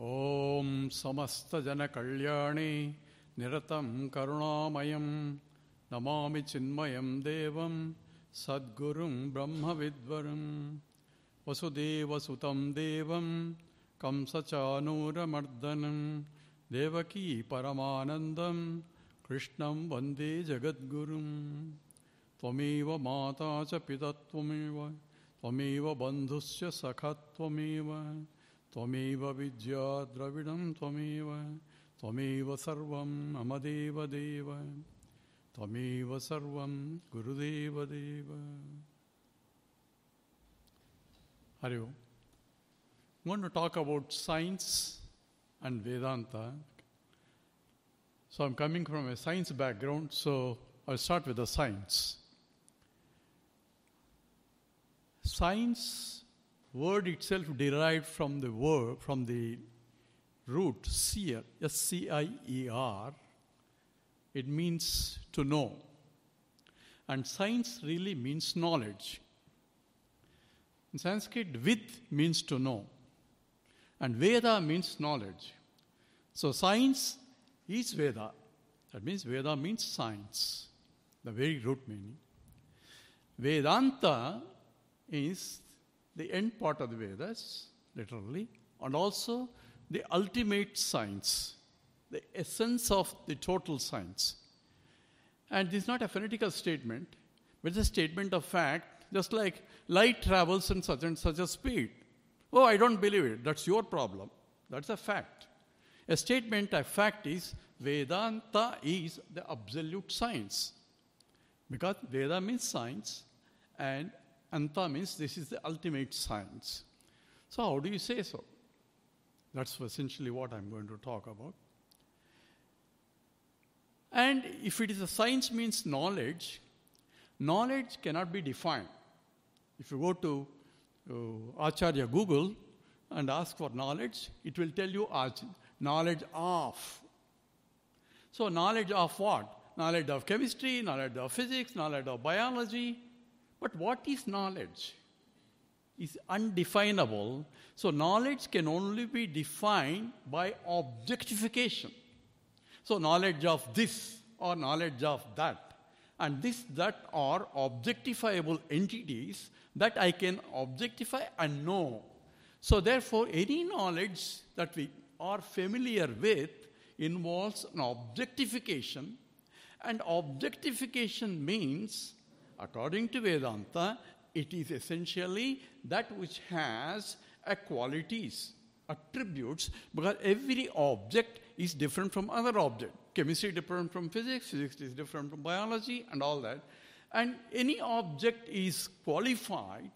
ॐ समस्तजनकल्याणे निरतं करुणामयं नमामि चिन्मयं देवं सद्गुरुं ब्रह्मविद्वरं वसुदेवसुतं देवं कंसचानूरमर्दनं देवकी परमानन्दं कृष्णं वन्दे जगद्गुरुं त्वमेव माता च पिता त्वमेव बन्धुश्च सखा त्वमेव त्वमेव विद्या द्रविडं त्वमेव त्वमेव सर्वं मम देवदेव त्वमेव सर्वं गुरुदेवदेव Hari Om. I'm going to talk about science and Vedanta. So I'm coming from a science background, so I'll start with the science. Science word itself derived from the word from the root seer s c i e r. It means to know. And science really means knowledge. In sanskrit vid means to know. And veda means knowledge. So science is veda. That means veda means science. The very root meaning. Vedanta is the end part of the Vedas, literally, and also the ultimate science, the essence of the total science. And this is not a phonetical statement, but a statement of fact, just like light travels in such and such a speed. Oh, I don't believe it. That's your problem. That's a fact. A statement of fact is Vedanta is the absolute science. Because Veda means science, and Anta means this is the ultimate science. So, how do you say so? That's essentially what I'm going to talk about. And if it is a science means knowledge, knowledge cannot be defined. If you go to uh, Acharya Google and ask for knowledge, it will tell you knowledge of. So, knowledge of what? Knowledge of chemistry, knowledge of physics, knowledge of biology, but what is knowledge? Is undefinable. So knowledge can only be defined by objectification. So knowledge of this or knowledge of that. And this, that are objectifiable entities that I can objectify and know. So therefore, any knowledge that we are familiar with involves an objectification. And objectification means According to Vedanta, it is essentially that which has a qualities, attributes, because every object is different from other object. Chemistry different from physics, physics is different from biology, and all that. And any object is qualified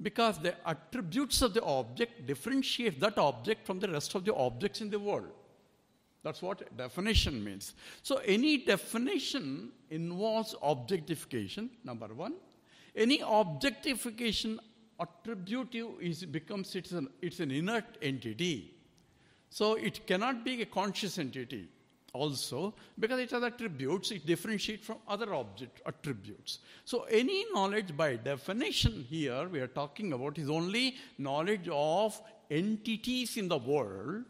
because the attributes of the object differentiate that object from the rest of the objects in the world. That's what definition means. So, any definition involves objectification, number one. Any objectification attributive is, becomes it's an, it's an inert entity. So, it cannot be a conscious entity also because it has attributes, it differentiates from other object attributes. So, any knowledge by definition here we are talking about is only knowledge of entities in the world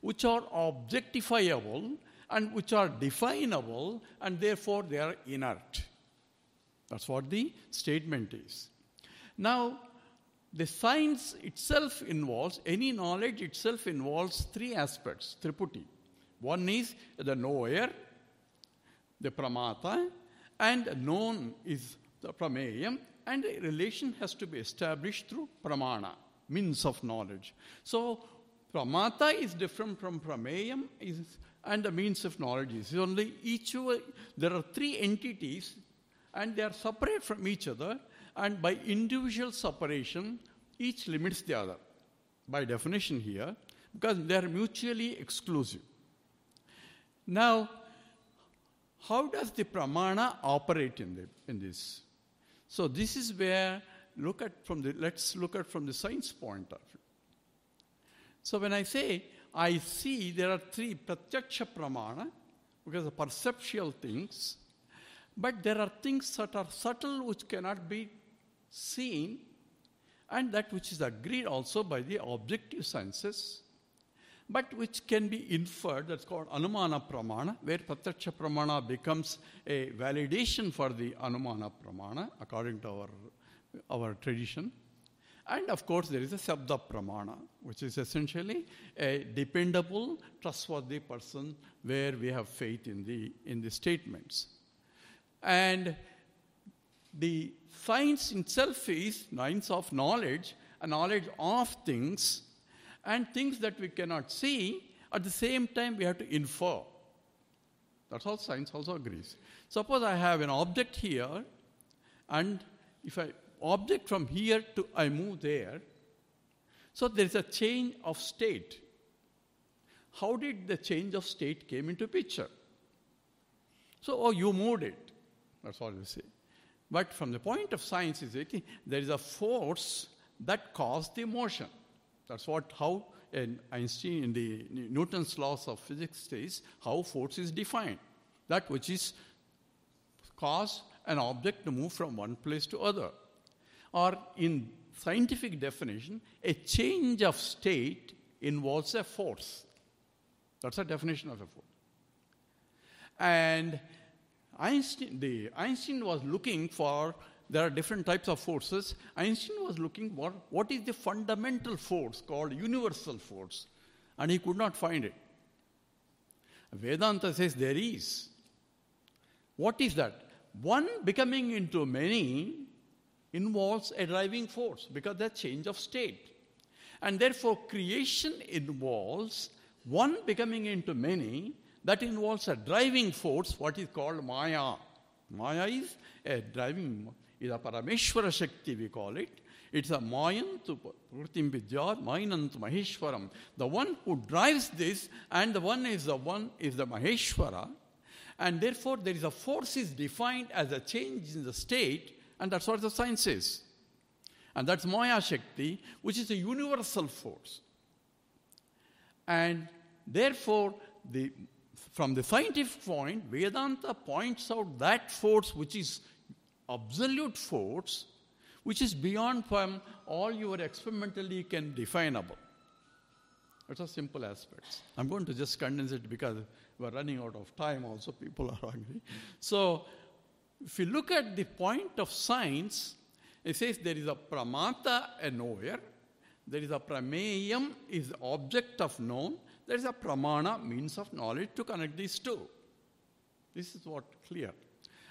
which are objectifiable and which are definable, and therefore they are inert. That's what the statement is. Now, the science itself involves, any knowledge itself involves three aspects, triputi. One is the knower, the pramata, and known is the prameyam, and a relation has to be established through pramana, means of knowledge. So, Pramata is different from Prameyam is, and the means of knowledge is only each there are three entities and they are separate from each other and by individual separation each limits the other by definition here because they are mutually exclusive. Now, how does the pramana operate in, the, in this? So this is where look at from the let's look at from the science point of view. So when I say I see, there are three pratyaksha pramana, because of perceptual things, but there are things that are subtle which cannot be seen, and that which is agreed also by the objective senses. but which can be inferred, that's called Anumana Pramana, where Pratyaksha Pramana becomes a validation for the Anumana Pramana, according to our, our tradition. And of course, there is a Sabda Pramana, which is essentially a dependable, trustworthy person where we have faith in the, in the statements. And the science itself is science of knowledge, a knowledge of things, and things that we cannot see. At the same time, we have to infer. That's how science also agrees. Suppose I have an object here, and if I object from here to I move there, so there is a change of state. How did the change of state came into picture? So, oh, you moved it. That's all you say. But from the point of science, is it, there is a force that caused the motion. That's what how in Einstein in the Newton's laws of physics says how force is defined. That which is cause an object to move from one place to other. Or in scientific definition, a change of state involves a force. That's a definition of a force. And Einstein, the, Einstein was looking for, there are different types of forces. Einstein was looking for what is the fundamental force called universal force, and he could not find it. Vedanta says there is. What is that? One becoming into many involves a driving force because that change of state. And therefore, creation involves one becoming into many that involves a driving force, what is called Maya. Maya is a driving, is a Parameshwara Shakti, we call it. It's a Mayantu Pratim Vidyat, Mayanant Maheshwaram. The one who drives this, and the one is the one is the Maheshwara. And therefore, there is a force is defined as a change in the state, and that's what the science is. And that's Maya Shakti, which is a universal force. And therefore, the from the scientific point, Vedanta points out that force which is absolute force, which is beyond from all your experimentally can definable. It's a simple aspect. I'm going to just condense it because we're running out of time also, people are hungry. So if you look at the point of science, it says there is a pramata, a knower, there is a prameyam, is the object of known, there is a pramana, means of knowledge, to connect these two. This is what clear.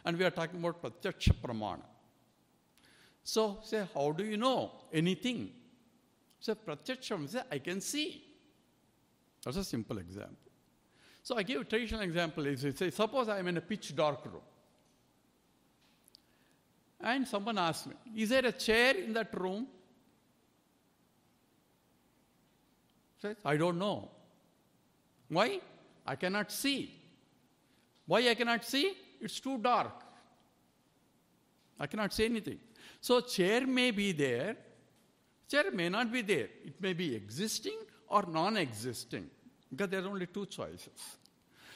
And we are talking about pratyaksha pramana. So, say, how do you know anything? Say, pratyaksha say, I can see. That's a simple example. So I give a traditional example say, suppose I am in a pitch dark room. And someone asks me, is there a chair in that room? Says, I don't know. Why? I cannot see. Why I cannot see? It's too dark. I cannot see anything. So chair may be there, chair may not be there. It may be existing or non-existing because there are only two choices.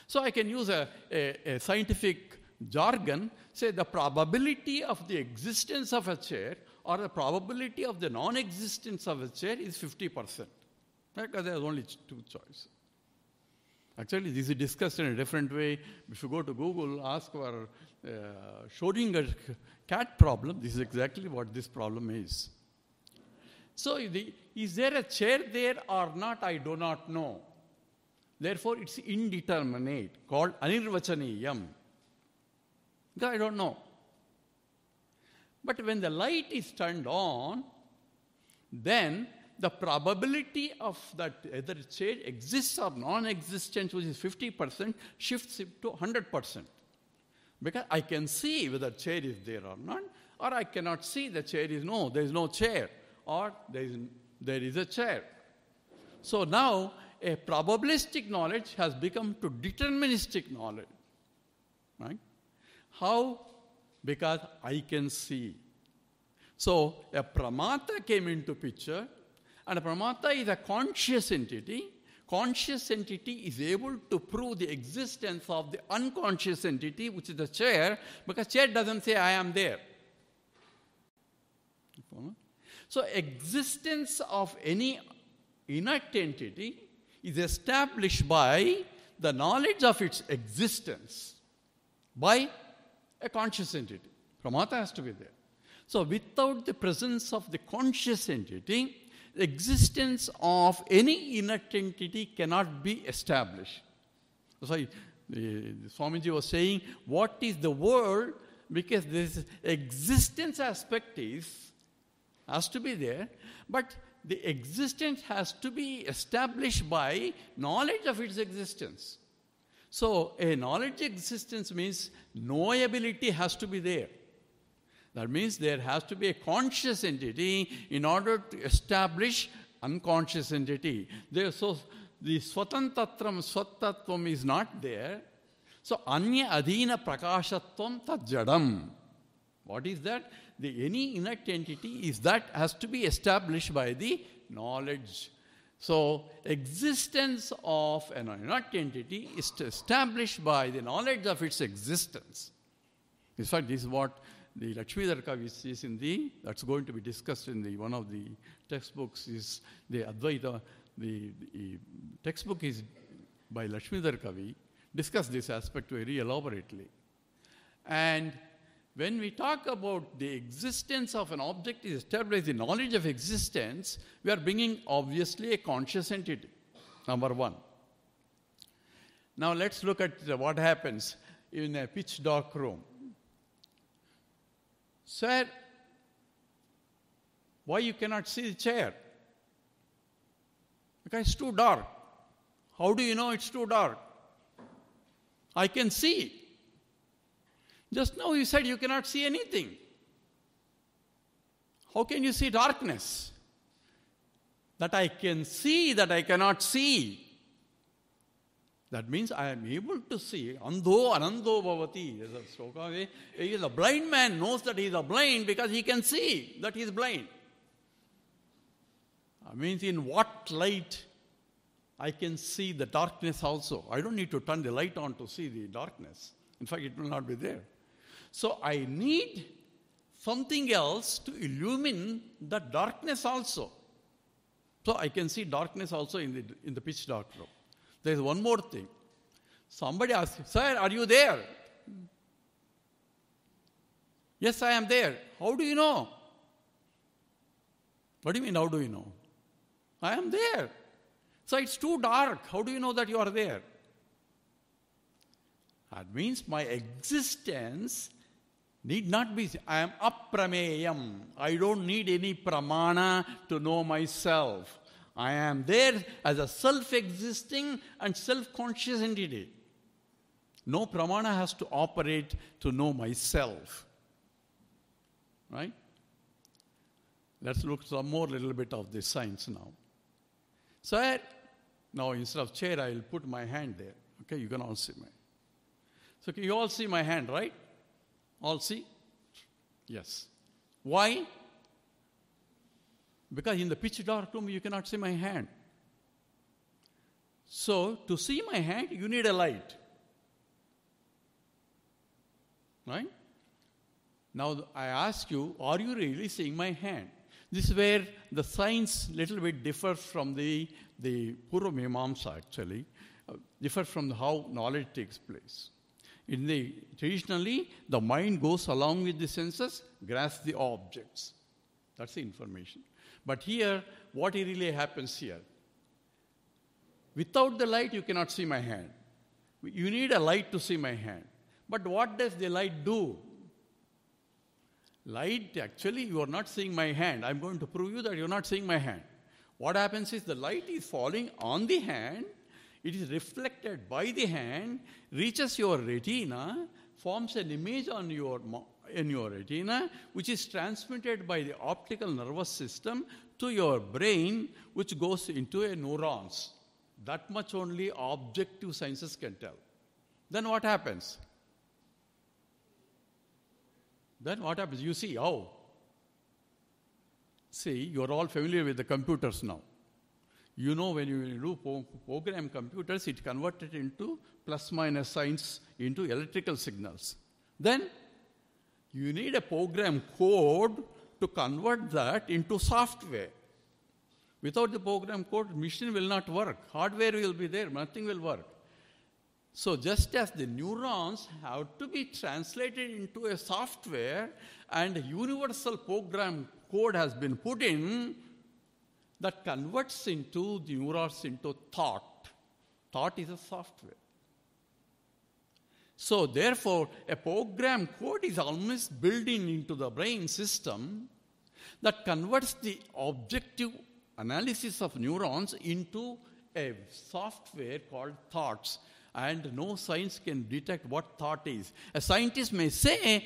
So I can use a, a, a scientific jargon, say the probability of the existence of a chair or the probability of the non-existence of a chair is 50%. Because there are only two choices. Actually, this is discussed in a different way. If you go to Google, ask for uh, cat problem, this is exactly what this problem is. So, the, is there a chair there or not? I do not know. Therefore, it's indeterminate, called anirvachaniyam. I don't know. But when the light is turned on, then the probability of that either chair exists or non existence, which is 50%, shifts to 100%. Because I can see whether chair is there or not, or I cannot see the chair is no, there is no chair, or there is, there is a chair. So now a probabilistic knowledge has become to deterministic knowledge. Right? How? Because I can see. So a pramata came into picture and a pramata is a conscious entity. Conscious entity is able to prove the existence of the unconscious entity, which is the chair, because chair doesn't say I am there. So existence of any inert entity is established by the knowledge of its existence by a conscious entity. Pramata has to be there. So, without the presence of the conscious entity, the existence of any inert entity cannot be established. So, the, the Swamiji was saying, what is the world? Because this existence aspect is has to be there, but the existence has to be established by knowledge of its existence. So, a knowledge existence means knowability has to be there. That means there has to be a conscious entity in order to establish unconscious entity. There, so the swatantatram swatatvam is not there. So anya adhina prakashatvam tajadam. What is that? The any inert entity is that has to be established by the knowledge. So existence of an entity is established by the knowledge of its existence. In fact, this is what the Lakshmidhar Kavi is in the, that's going to be discussed in the, one of the textbooks is the Advaita, the, the textbook is by Lakshmidhar Kavi, discuss this aspect very elaborately. And when we talk about the existence of an object is established, the knowledge of existence, we are bringing obviously a conscious entity, number one. Now let's look at what happens in a pitch dark room. Sir, why you cannot see the chair? Because it's too dark. How do you know it's too dark? I can see. Just now you said you cannot see anything. How can you see darkness? That I can see, that I cannot see. That means I am able to see. Andho anando bhavati. is a blind man knows that he is a blind because he can see that he is blind. That means in what light I can see the darkness also. I don't need to turn the light on to see the darkness. In fact, it will not be there. So I need something else to illumine the darkness also. So I can see darkness also in the, in the pitch dark room. There is one more thing. Somebody asks, Sir, are you there? Yes, I am there. How do you know? What do you mean, how do you know? I am there. So it's too dark. How do you know that you are there? That means my existence need not be, I am aprameyam. I don't need any pramana to know myself. I am there as a self existing and self conscious entity. No pramana has to operate to know myself. Right? Let's look some more little bit of this science now. So I, now instead of chair, I will put my hand there. Okay, you can all see my. So can you all see my hand, right? All see? Yes. Why? Because in the pitch dark room, you cannot see my hand. So, to see my hand, you need a light. Right? Now, I ask you, are you really seeing my hand? This is where the science little bit differs from the, the Purva Mimamsa actually, uh, differs from how knowledge takes place. In the, traditionally, the mind goes along with the senses, grasps the objects. That's the information. But here, what really happens here? Without the light, you cannot see my hand. You need a light to see my hand. But what does the light do? Light, actually, you are not seeing my hand. I'm going to prove you that you're not seeing my hand. What happens is the light is falling on the hand, it is reflected by the hand, reaches your retina, forms an image on your in your retina, which is transmitted by the optical nervous system to your brain, which goes into a neurons. That much only objective sciences can tell. Then what happens? Then what happens? You see, oh. See, you're all familiar with the computers now. You know when you do program computers, it converted into plus minus signs into electrical signals. Then you need a program code to convert that into software. Without the program code, machine will not work. Hardware will be there, nothing will work. So, just as the neurons have to be translated into a software and a universal program code has been put in that converts into the neurons into thought. Thought is a software. So, therefore, a program code is almost built in into the brain system that converts the objective analysis of neurons into a software called thoughts. And no science can detect what thought is. A scientist may say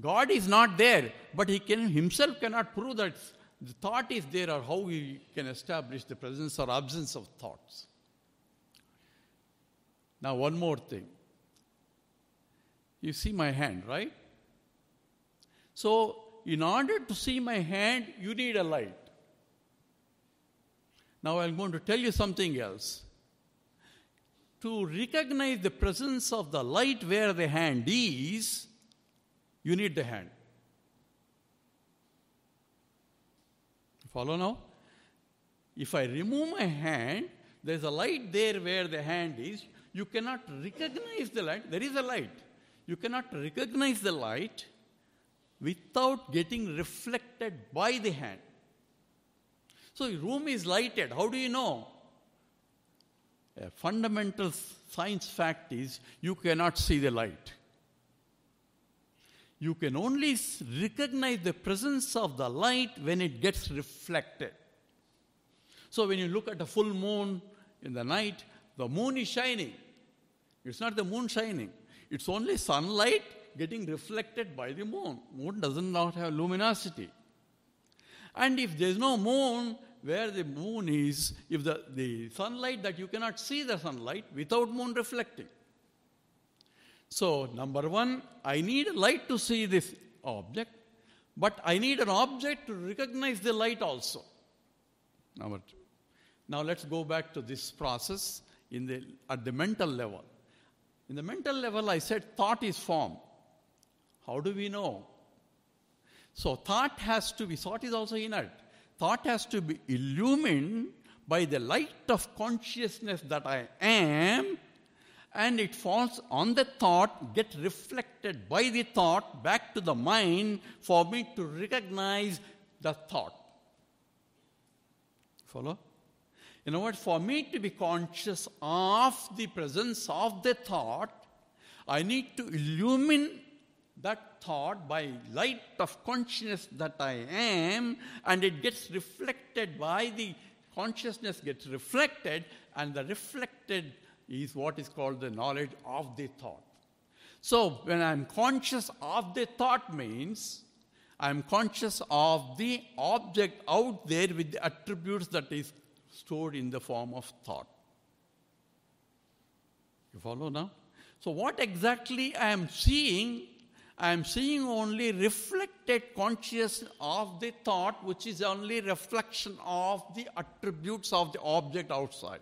God is not there, but he can himself cannot prove that the thought is there or how we can establish the presence or absence of thoughts. Now, one more thing. You see my hand, right? So, in order to see my hand, you need a light. Now, I'm going to tell you something else. To recognize the presence of the light where the hand is, you need the hand. Follow now? If I remove my hand, there's a light there where the hand is. You cannot recognize the light. There is a light. You cannot recognize the light without getting reflected by the hand. So, room is lighted. How do you know? A fundamental science fact is you cannot see the light. You can only recognize the presence of the light when it gets reflected. So, when you look at a full moon in the night, the moon is shining. It's not the moon shining, it's only sunlight getting reflected by the moon. Moon does not have luminosity. And if there's no moon, where the moon is, if the, the sunlight that you cannot see the sunlight without moon reflecting. So, number one, I need a light to see this object, but I need an object to recognize the light also. Number two. Now, let's go back to this process in the, at the mental level. In the mental level, I said thought is form. How do we know? So, thought has to be, thought is also inert. Thought has to be illumined by the light of consciousness that I am and it falls on the thought, get reflected by the thought back to the mind for me to recognize the thought. Follow? In other words, for me to be conscious of the presence of the thought, I need to illumine that thought by light of consciousness that I am, and it gets reflected by the consciousness gets reflected, and the reflected is what is called the knowledge of the thought. So, when I'm conscious of the thought, means I'm conscious of the object out there with the attributes that is stored in the form of thought. You follow now? So, what exactly I am seeing, I am seeing only reflected consciousness of the thought, which is only reflection of the attributes of the object outside.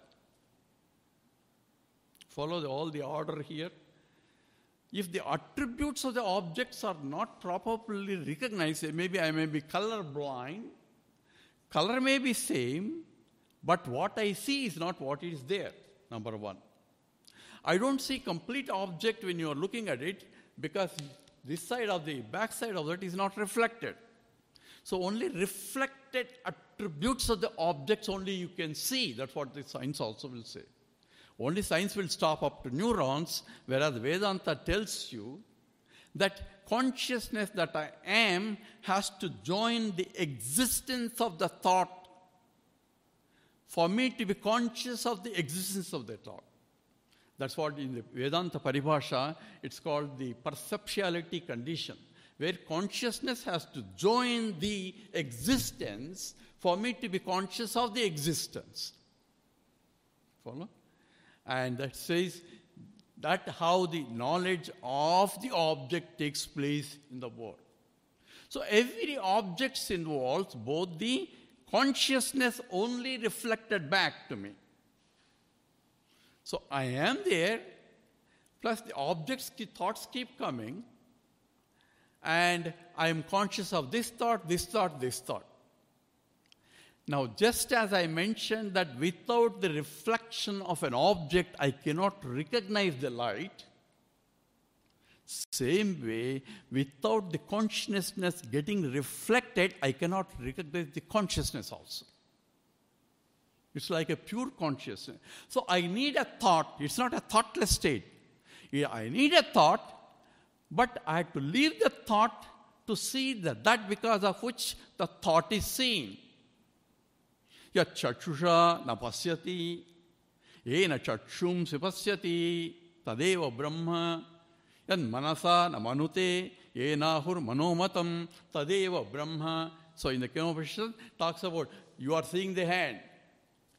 Follow the, all the order here. If the attributes of the objects are not properly recognized, maybe I may be color blind, color may be same, but what I see is not what is there, number one. I don't see complete object when you are looking at it because this side of the back side of it is not reflected. So only reflected attributes of the objects only you can see. That's what the science also will say. Only science will stop up to neurons, whereas Vedanta tells you that consciousness that I am has to join the existence of the thought for me to be conscious of the existence of the thought. That's what in the Vedanta Paribhasha, it's called the perceptuality condition, where consciousness has to join the existence for me to be conscious of the existence. Follow? And that says that how the knowledge of the object takes place in the world. So every object involves both the consciousness only reflected back to me. So I am there, plus the objects, the thoughts keep coming, and I am conscious of this thought, this thought, this thought. Now, just as I mentioned that without the reflection of an object, I cannot recognize the light, same way, without the consciousness getting reflected, I cannot recognize the consciousness also. It's like a pure consciousness. So I need a thought. It's not a thoughtless state. I need a thought, but I have to leave the thought to see that, that because of which the thought is seen. यक्षुष न पश्यति ये न से पश्यति तदेव ब्रह्म। यन्मनसा न मनुते ये नाहुर्मनोमतम तदेव ब्रह्म। So in the Kena of talks about you are seeing the hand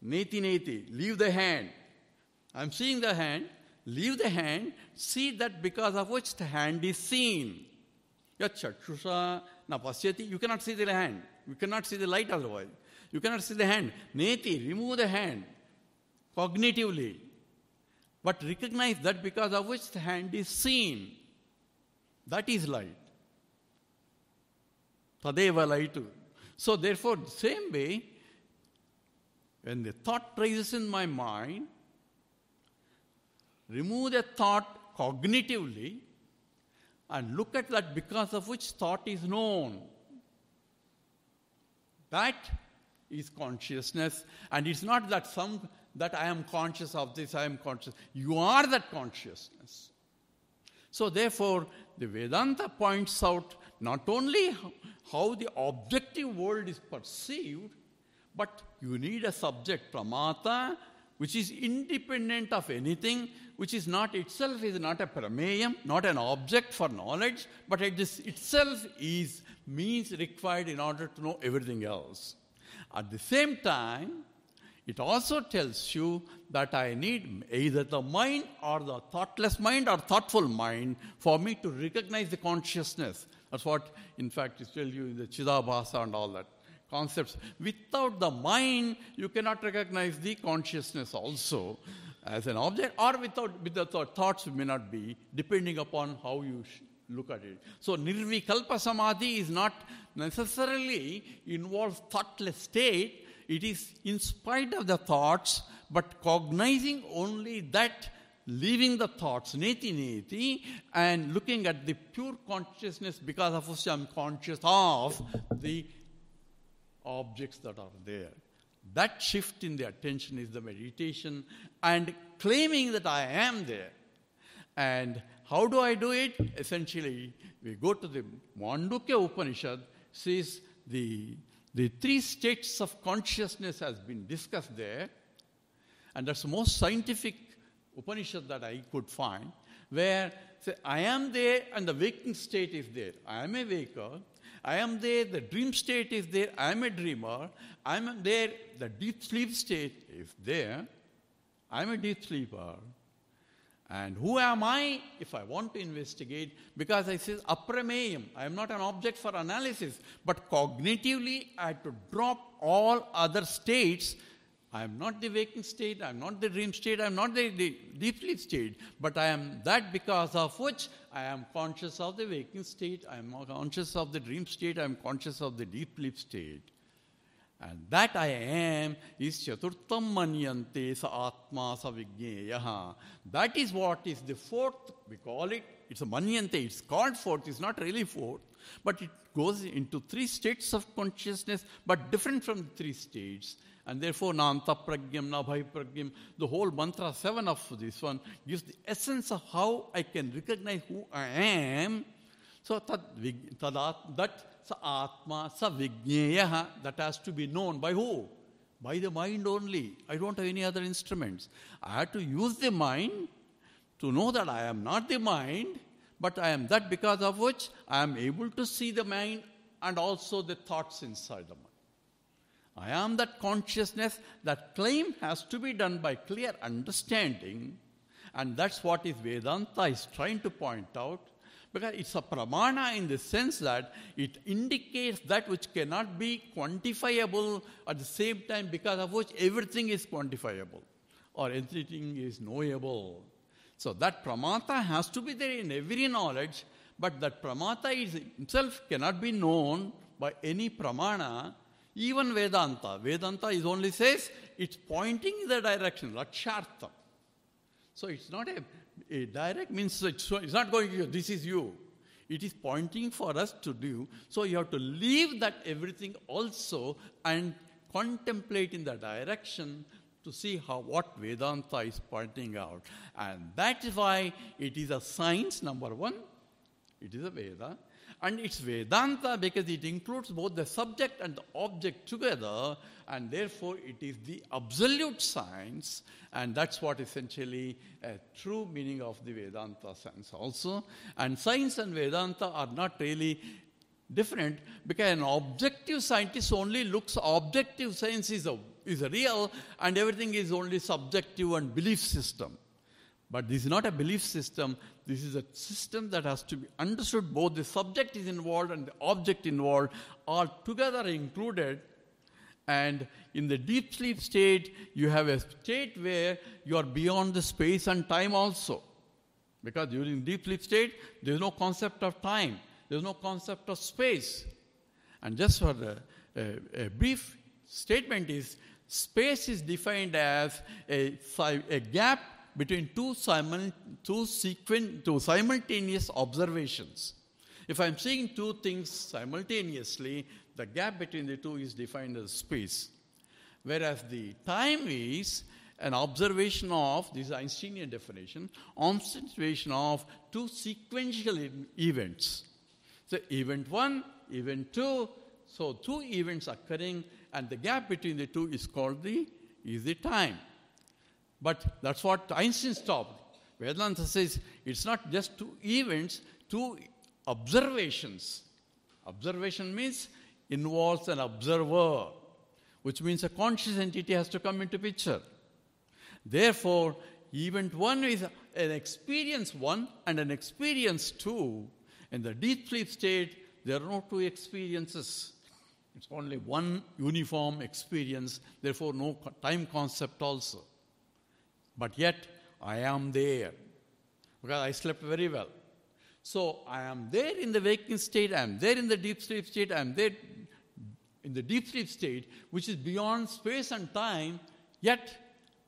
नेति नेति leave the hand I am seeing the hand leave the hand see that because of which the hand is seen यक्षुषा न पश्यति you cannot see the hand you cannot see the light otherwise You cannot see the hand. Neti, remove the hand cognitively. But recognize that because of which the hand is seen. That is light. Tadeva light. So therefore, same way, when the thought rises in my mind, remove the thought cognitively and look at that because of which thought is known. That is consciousness, and it's not that some that I am conscious of this, I am conscious. You are that consciousness. So therefore, the Vedanta points out not only how the objective world is perceived, but you need a subject, pramata, which is independent of anything, which is not itself is not a prameyam, not an object for knowledge, but it is itself is means required in order to know everything else. At the same time, it also tells you that I need either the mind or the thoughtless mind or thoughtful mind for me to recognize the consciousness. That's what, in fact, it tells you in the Chidabhasa and all that concepts. Without the mind, you cannot recognize the consciousness also as an object, or without without thoughts may not be, depending upon how you look at it. So nirvikalpa samadhi is not necessarily involves thoughtless state. It is in spite of the thoughts, but cognizing only that, leaving the thoughts, neti neti, and looking at the pure consciousness because of which I'm conscious of the objects that are there. That shift in the attention is the meditation and claiming that I am there. And how do I do it? Essentially, we go to the Mandukya Upanishad, says the, the three states of consciousness has been discussed there. And that's the most scientific Upanishad that I could find, where say, I am there and the waking state is there. I am a waker. I am there, the dream state is there. I am a dreamer. I am there, the deep sleep state is there. I am a deep sleeper. And who am I if I want to investigate? Because I say aprameyam, I am not an object for analysis, but cognitively I have to drop all other states. I am not the waking state, I am not the dream state, I am not the, the deep sleep state, but I am that because of which I am conscious of the waking state, I am conscious of the dream state, I am conscious of the deep sleep state. And that I am is Chaturtam Manyante Sa Atma Sa Vigneyaha. That is what is the fourth, we call it, it's a Manyante, it's called fourth, it's not really fourth, but it goes into three states of consciousness, but different from the three states. And therefore, Nanta Pragyam, Nabhai Pragyam, the whole mantra seven of this one gives the essence of how I can recognize who I am. So that, Sa Atma, Sa Vigneya, that has to be known by who? By the mind only. I don't have any other instruments. I have to use the mind to know that I am not the mind, but I am that because of which I am able to see the mind and also the thoughts inside the mind. I am that consciousness. That claim has to be done by clear understanding, and that's what is Vedanta is trying to point out. Because it's a pramana in the sense that it indicates that which cannot be quantifiable at the same time because of which everything is quantifiable or everything is knowable. So that pramata has to be there in every knowledge, but that pramata is itself cannot be known by any pramana Even Vedanta, Vedanta is only says it's pointing in the direction, Lakshartham. So it's not a, a direct means it's, not going, to you. this is you. It is pointing for us to do. So you have to leave that everything also and contemplate in the direction to see how what Vedanta is pointing out. And that is why it is a science, number one. It is a Veda. And it's Vedanta because it includes both the subject and the object together, and therefore it is the absolute science, and that's what essentially a true meaning of the Vedanta science also. And science and Vedanta are not really different because an objective scientist only looks objective science is, a, is a real and everything is only subjective and belief system but this is not a belief system. This is a system that has to be understood. Both the subject is involved and the object involved are together included. And in the deep sleep state you have a state where you are beyond the space and time also. Because during deep sleep state there is no concept of time. There's no concept of space. And just for a, a, a brief statement is space is defined as a, a gap between two, simul, two, sequen, two simultaneous observations. If I'm seeing two things simultaneously, the gap between the two is defined as space. Whereas the time is an observation of, this is Einsteinian definition, observation of two sequential events. So event one, event two, so two events occurring, and the gap between the two is called the is the time. But that's what Einstein stopped. Vedanta says it's not just two events, two observations. Observation means involves an observer, which means a conscious entity has to come into picture. Therefore, event one is an experience one and an experience two in the deep sleep state, there are no two experiences. It's only one uniform experience, therefore, no time concept also. But yet, I am there because I slept very well. So, I am there in the waking state, I am there in the deep sleep state, I am there in the deep sleep state, which is beyond space and time, yet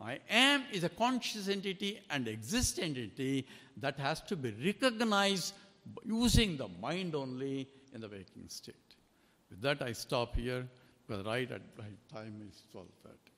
I am is a conscious entity and exist entity that has to be recognized using the mind only in the waking state. With that, I stop here because right at right time is 12:30.